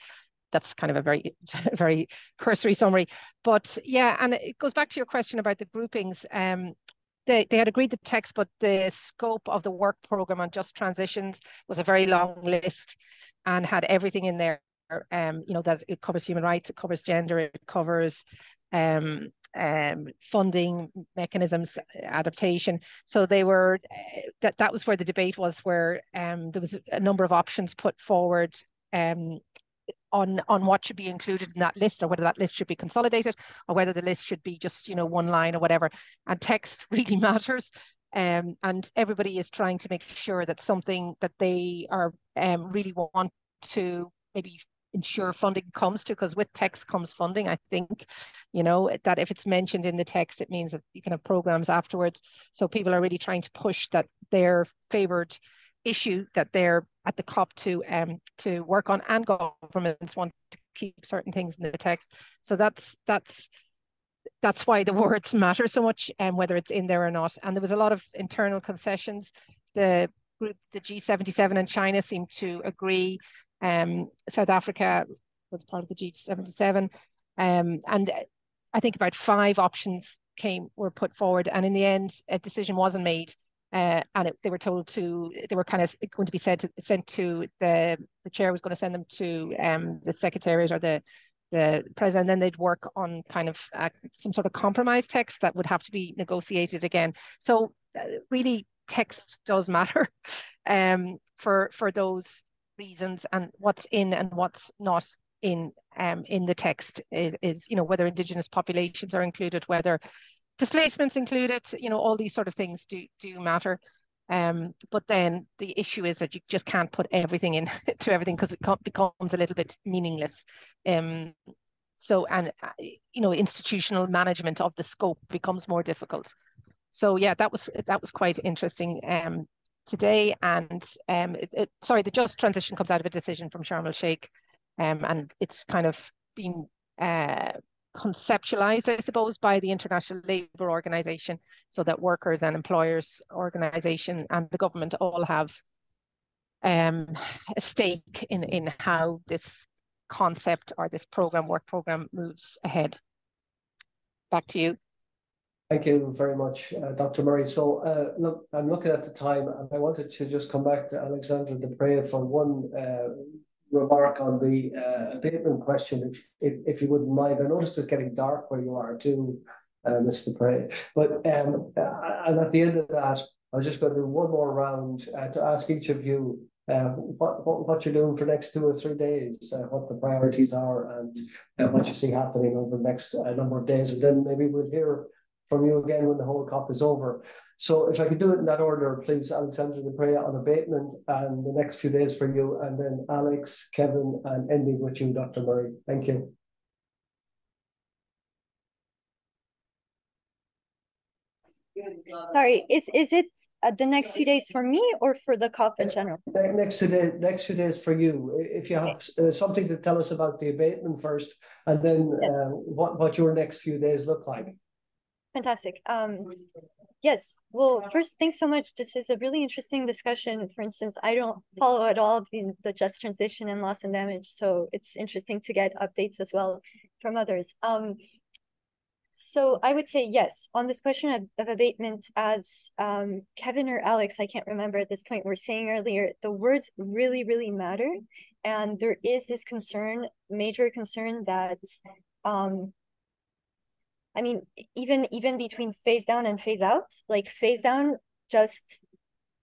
that's kind of a very, (laughs) very cursory summary. But yeah, and it goes back to your question about the groupings. Um, they, they had agreed the text, but the scope of the work program on just transitions was a very long list and had everything in there. Um, you know, that it covers human rights, it covers gender, it covers um, um, funding mechanisms, adaptation. So they were that that was where the debate was, where um, there was a number of options put forward um, on on what should be included in that list, or whether that list should be consolidated, or whether the list should be just you know one line or whatever. And text (laughs) really matters. Um, and everybody is trying to make sure that something that they are um, really want to maybe ensure funding comes to because with text comes funding i think you know that if it's mentioned in the text it means that you can have programs afterwards so people are really trying to push that their favored issue that they're at the cop to um to work on and governments want to keep certain things in the text. So that's that's that's why the (laughs) words matter so much and um, whether it's in there or not. And there was a lot of internal concessions. The group the g77 and china seemed to agree. Um, South Africa was part of the G77, um, and I think about five options came were put forward, and in the end, a decision wasn't made. Uh, and it, they were told to they were kind of going to be sent to, sent to the the chair was going to send them to um, the secretaries or the the president then they'd work on kind of uh, some sort of compromise text that would have to be negotiated again. So uh, really text does matter (laughs) um, for for those reasons and what's in and what's not in um, in the text is, is you know whether indigenous populations are included whether displacements included you know all these sort of things do do matter. Um, but then the issue is that you just can't put everything in (laughs) to everything because it becomes a little bit meaningless. Um, so and uh, you know institutional management of the scope becomes more difficult. So yeah that was that was quite interesting um, today. And um, it, it, sorry, the just transition comes out of a decision from Sharm el Sheikh, um, and it's kind of been uh, conceptualized, I suppose, by the International Labour Organization, so that workers and employers organization and the government all have um, a stake in in how this concept or this program work program moves ahead. Back to you. Thank you very much, uh, Dr. Murray. So, uh, look, I'm looking at the time, and I wanted to just come back to Alexandra Deprez for one uh, remark on the uh, abatement question, if, if, if you wouldn't mind. I notice it's getting dark where you are too, uh, Mr. Deprez. But um, and at the end of that, I was just going to do one more round uh, to ask each of you uh, what, what, what you're doing for next two or three days, uh, what the priorities are, and uh, what you see happening over the next number of days, and then maybe we'll hear from you again when the whole COP is over. So if I could do it in that order, please, Alexandra Deprez on abatement and the next few days for you, and then Alex, Kevin, and ending with you, Dr. Murray. Thank you. Sorry, is is it uh, the next few days for me or for the COP in general? Next few days, next few days for you. If you have uh, something to tell us about the abatement first, and then yes. uh, what what your next few days look like. Fantastic. Um, yes. Well, first, thanks so much. This is a really interesting discussion. For instance, I don't follow at all the, the just transition and loss and damage, so it's interesting to get updates as well from others. Um, so I would say yes on this question of, of abatement, as um, Kevin or Alex, I can't remember at this point, were saying earlier, the words really, really matter, and there is this concern, major concern that um, I mean, even even between phase down and phase out, like phase down just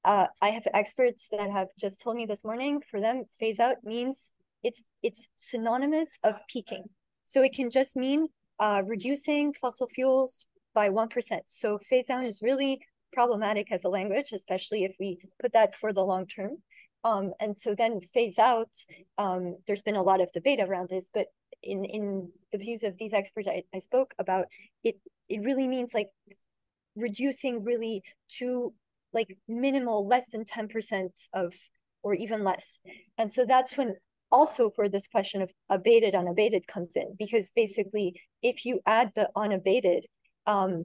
uh, I have experts that have just told me this morning for them phase out means it's it's synonymous of peaking. So it can just mean uh, reducing fossil fuels by 1%. So phase down is really problematic as a language, especially if we put that for the long term. Um, and so then phase out, um, there's been a lot of debate around this, but in in the views of these experts I, I spoke about, it it really means like reducing really to like minimal less than 10% of or even less. And so that's when also for this question of abated unabated comes in because basically if you add the unabated um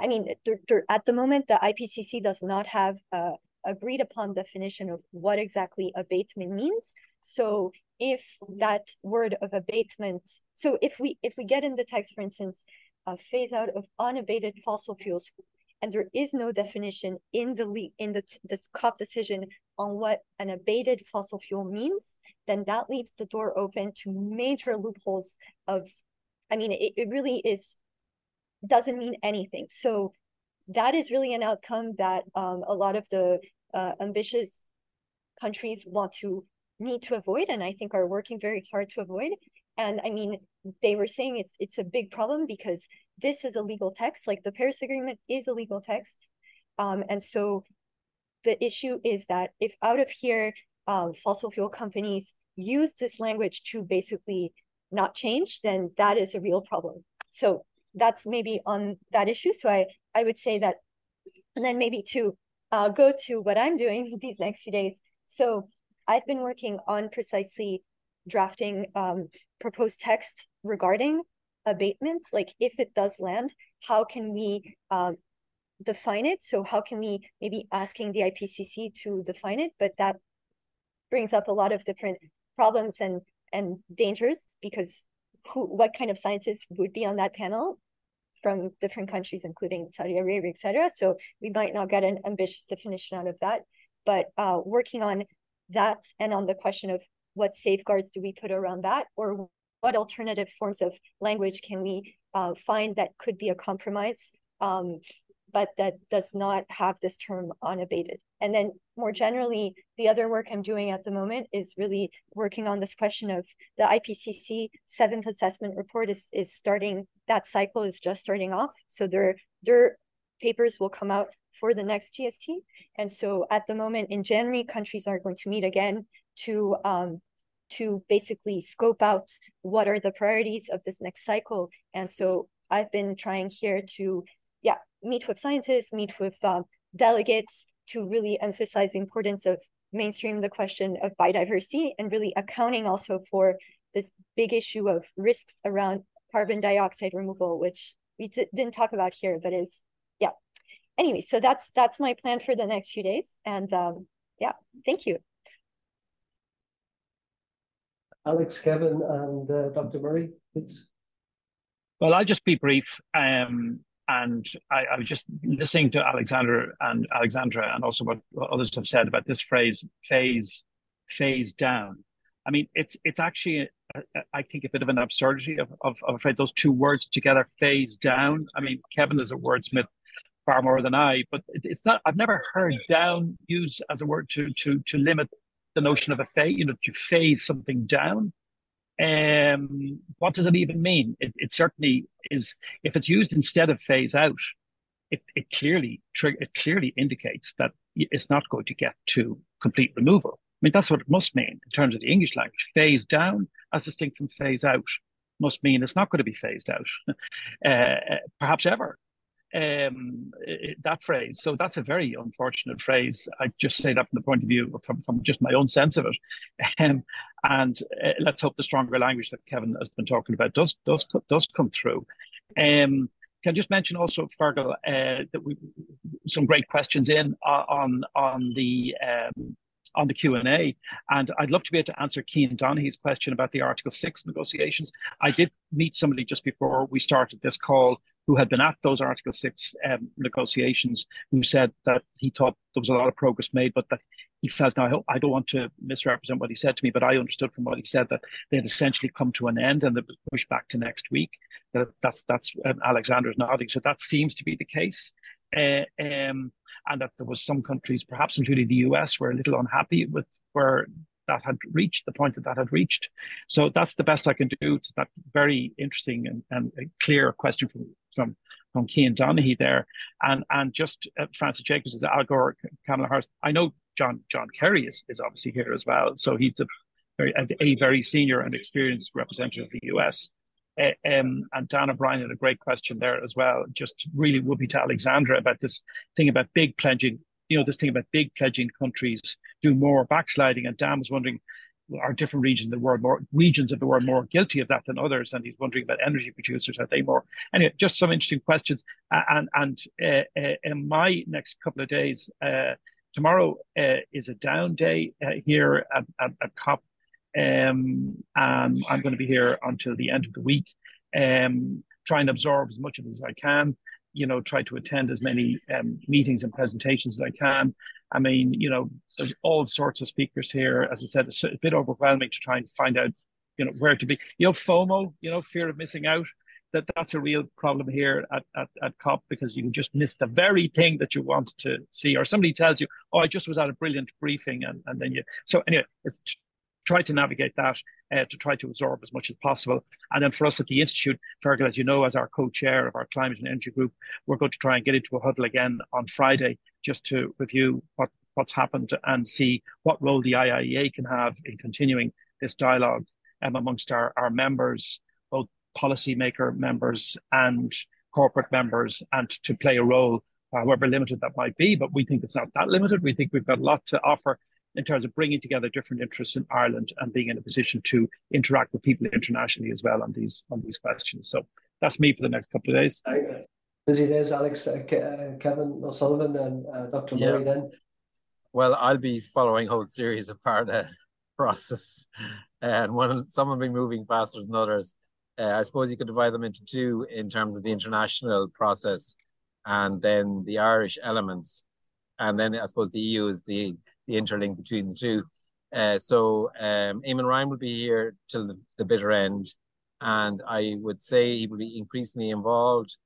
I mean, they're, they're, at the moment, the IPCC does not have a agreed upon definition of what exactly abatement means. So if that word of abatement, so if we if we get in the text, for instance, a phase out of unabated fossil fuels, and there is no definition in the in the this COP decision on what an abated fossil fuel means, then that leaves the door open to major loopholes of, I mean, it, it really is doesn't mean anything. So that is really an outcome that um, a lot of the uh, ambitious countries want to need to avoid, and I think are working very hard to avoid. And I mean, they were saying it's it's a big problem because this is a legal text, like the Paris Agreement is a legal text, um, and so the issue is that if out of here um, fossil fuel companies use this language to basically not change, then that is a real problem. So that's maybe on that issue. So I I would say that, and then maybe to uh, go to what I'm doing (laughs) these next few days. So I've been working on precisely drafting um, proposed text regarding abatement. Like if it does land, how can we um, define it? So how can we maybe asking the IPCC to define it? But that brings up a lot of different problems and and dangers because who what kind of scientists would be on that panel from different countries, including Saudi Arabia, etc. So we might not get an ambitious definition out of that. But uh, working on that and on the question of what safeguards do we put around that, or what alternative forms of language can we uh, find that could be a compromise um, but that does not have this term unabated. And then more generally, the other work I'm doing at the moment is really working on this question of the IPCC seventh assessment report is, is starting, that cycle is just starting off. So their, their papers will come out for the next GST. And so at the moment in January, countries are going to meet again to um, to basically scope out what are the priorities of this next cycle. And so I've been trying here to yeah, meet with scientists, meet with um, delegates to really emphasize the importance of mainstream the question of biodiversity and really accounting also for this big issue of risks around carbon dioxide removal, which we didn't talk about here, but is. Anyway, so that's that's my plan for the next few days, and um, yeah, thank you. Alex, Kevin, and uh, Dr. Murray, please. Well, I'll just be brief. Um, and I, I, was just listening to Alexander and Alexandra, and also what, what others have said about this phrase "phase, phase down." I mean, it's it's actually, a, a, I think, a bit of an absurdity of, of, of afraid those two words together, phase down. I mean, Kevin is a wordsmith far more than I, but it, it's not. I've never heard down used as a word to to to limit the notion of a phase. You know, to phase something down. Um, what does it even mean? It, it certainly is. If it's used instead of phase out, it, it clearly it clearly indicates that it's not going to get to complete removal. I mean, that's what it must mean in terms of the English language. Phase down, as distinct from phase out, must mean it's not going to be phased out, (laughs) uh, perhaps ever um, that phrase. So that's a very unfortunate phrase. I just say that from the point of view from, from just my own sense of it. (laughs) Um, and uh, let's hope the stronger language that Kevin has been talking about does does does come through. Um, can I just mention also, Fergal, uh, that we some great questions in uh, on on the um, on the Q and A, and I'd love to be able to answer Cian Donaghy's question about the Article Six negotiations. I did meet somebody just before we started this call who had been at those Article 6 um, negotiations, who said that he thought there was a lot of progress made, but that he felt, now I don't want to misrepresent what he said to me, but I understood from what he said that they had essentially come to an end and it was pushed back to next week. That, that's that's um, Alexander's nodding. So that seems to be the case. Uh, um, and that there was some countries, perhaps including the US, were a little unhappy with where that had reached the point that that had reached. So that's the best I can do to that very interesting and, and clear question from from from Cian Donaghy there, and and just uh, Francis Jacobs is Al Gore, Kamala Harris. I know John John Kerry is, is obviously here as well, so he's a very a very senior and experienced representative of the US. Uh, um, and Dan O'Brien had a great question there as well. Just really would be to Alexandra about this thing about big pledging. You know, this thing about big pledging countries do more backsliding. And Dan was wondering, are different regions of the world more regions of the world more guilty of that than others? And he's wondering about energy producers. Are they more? Anyway, just some interesting questions. and and uh, uh, in my next couple of days, uh, tomorrow uh, is a down day uh, here at, at, at COP. Um, and I'm going to be here until the end of the week, um, trying to absorb as much of it as I can you know, try to attend as many um, meetings and presentations as I can. I mean, you know, there's all sorts of speakers here. As I said, it's a bit overwhelming to try and find out, you know, where to be. You know, FOMO, you know, fear of missing out. that that's a real problem here at, at, at COP because you can just miss the very thing that you want to see, or somebody tells you, "Oh, I just was at a brilliant briefing," and, and then you. So anyway, it's try to navigate that uh, to try to absorb as much as possible. And then for us at the Institute, Fergal, as you know, as our co-chair of our climate and energy group, we're going to try and get into a huddle again on Friday just to review what, what's happened and see what role the IIEA can have in continuing this dialogue um, amongst our, our members, both policymaker members and corporate members, and to play a role, however limited that might be. But we think it's not that limited. We think we've got a lot to offer in terms of bringing together different interests in Ireland and being in a position to interact with people internationally as well on these on these questions. So that's me for the next couple of days. Busy days, Alex, uh, uh, Kevin O'Sullivan, and uh, Dr. Yeah. Murray. Then, well, I'll be following whole series of part of process, and one some will be moving faster than others. Uh, I suppose you could divide them into two in terms of the international process, and then the Irish elements, and then I suppose the EU is the the interlink between the two. Uh, so um, Eamon Ryan will be here till the, the, bitter end, and I would say he will be increasingly involved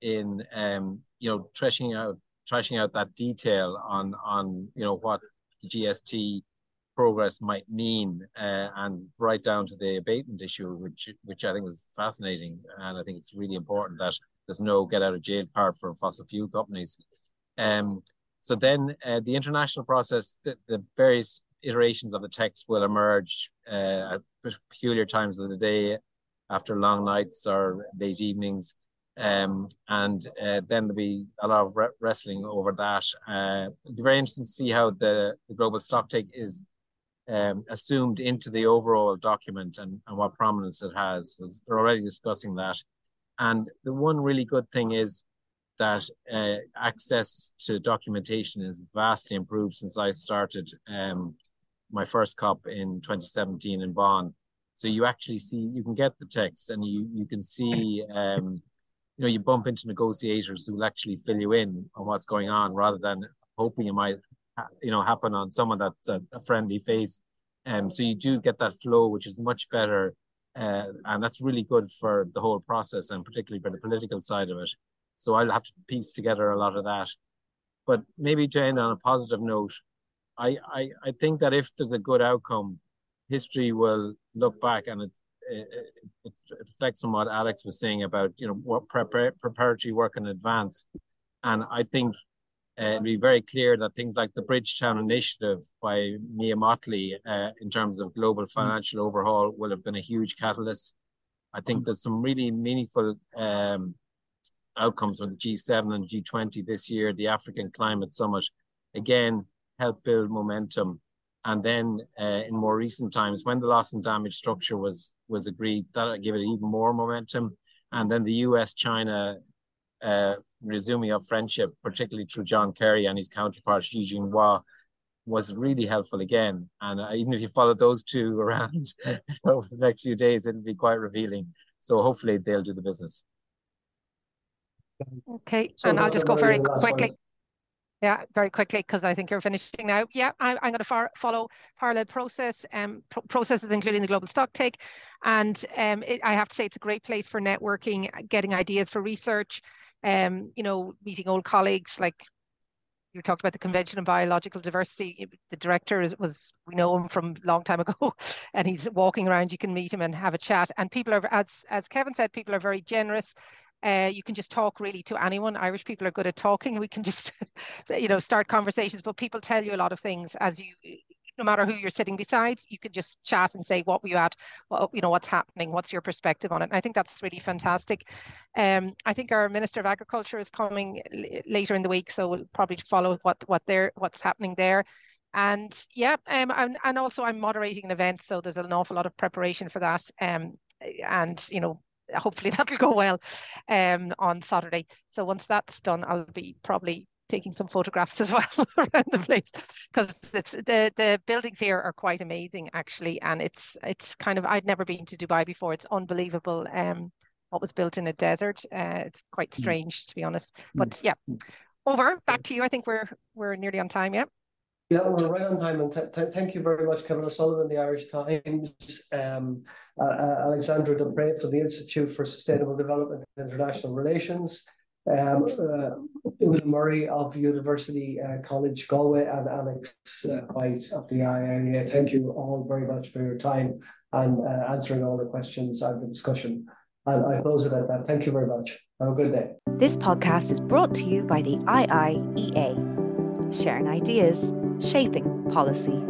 in um, you know trashing out trashing out that detail on on you know what the GST progress might mean, uh, and right down to the abatement issue, which which I think is fascinating, and I think it's really important that there's no get out of jail card for fossil fuel companies. Um, so then uh, the international process, the, the, various iterations of the text will emerge uh, at peculiar times of the day, after long nights or late evenings. Um, and uh, then there'll be a lot of re- wrestling over that. Uh, it'll be very interesting to see how the, the global stocktake is um, assumed into the overall document and, and what prominence it has. They're already discussing that. And the one really good thing is that uh, access to documentation is vastly improved since I started um, my first COP in 2017 in Bonn. So you actually see, you can get the text and you, you can see, um, you know, you bump into negotiators who will actually fill you in on what's going on rather than hoping it might, you know, happen on someone that's a, a friendly face. Um, so you do get that flow, which is much better. Uh, and that's really good for the whole process and particularly for the political side of it. So I'll have to piece together a lot of that. But maybe end on a positive note, I, I, I think that if there's a good outcome, history will look back and it, it, it reflects on what Alex was saying about you know what prepar- preparatory work in advance, and I think uh, it'll be very clear that things like the Bridgetown Initiative by Mia Mottley uh, in terms of global mm. financial overhaul will have been a huge catalyst. I think there's some really meaningful um, outcomes from the G7 and G20 this year, the African Climate Summit, again, help build momentum. And then uh, in more recent times, when the loss and damage structure was was agreed, that gave it even more momentum. And then the US China uh, resuming of friendship, particularly through John Kerry and his counterpart Xi Jinping, was really helpful again. And uh, even if you follow those two (laughs) around (laughs) over the next few days, it'll be quite revealing. So hopefully they'll do the business. Okay, so and I'll just go very quickly. One. Yeah, very quickly because I think you're finishing now. Yeah, I, am going to follow parallel process um, pro processes, including the global stock take. And um, it, I have to say it's a great place for networking, getting ideas for research, um, you know, meeting old colleagues like you talked about the Convention on Biological Diversity. The director is, was, we know him from a long time ago, (laughs) and he's walking around. You can meet him and have a chat. And people are, as as Kevin said, people are very generous. Uh, you can just talk really to anyone. Irish people are good at talking. We can just, (laughs) you know, start conversations. But people tell you a lot of things as you, no matter who you're sitting beside, you can just chat and say, "What were you at? Well, you know, what's happening? What's your perspective on it?" And I think that's really fantastic. Um, I think our Minister of Agriculture is coming later in the week, so we'll probably follow what what they're what's happening there. And yeah, um, and, and also I'm moderating an event, so there's an awful lot of preparation for that. Um, and you know hopefully (laughs) that'll go well um, on Saturday. So once that's done, I'll be probably taking some photographs (laughs) as well around the place because it's the the buildings here are quite amazing actually, and it's it's kind of I'd never been to Dubai before. It's unbelievable. Um, what was built in a desert. Uh, it's quite hmm. strange to be honest. But yeah, over back to you. I think we're we're nearly on time. Yeah. Yeah, we're right on time, and thank you very much, Kevin O'Sullivan, the Irish Times, um, uh, uh, Alexandra Deprez from the Institute for Sustainable Development and International Relations, um, uh, Una Murray of University uh, College Galway, and Alex uh, White of the IIEA. Thank you all very much for your time and uh, answering all the questions and the discussion. And I close it at that. Thank you very much. Have a good day. This podcast is brought to you by the IIEA, sharing ideas shaping policy.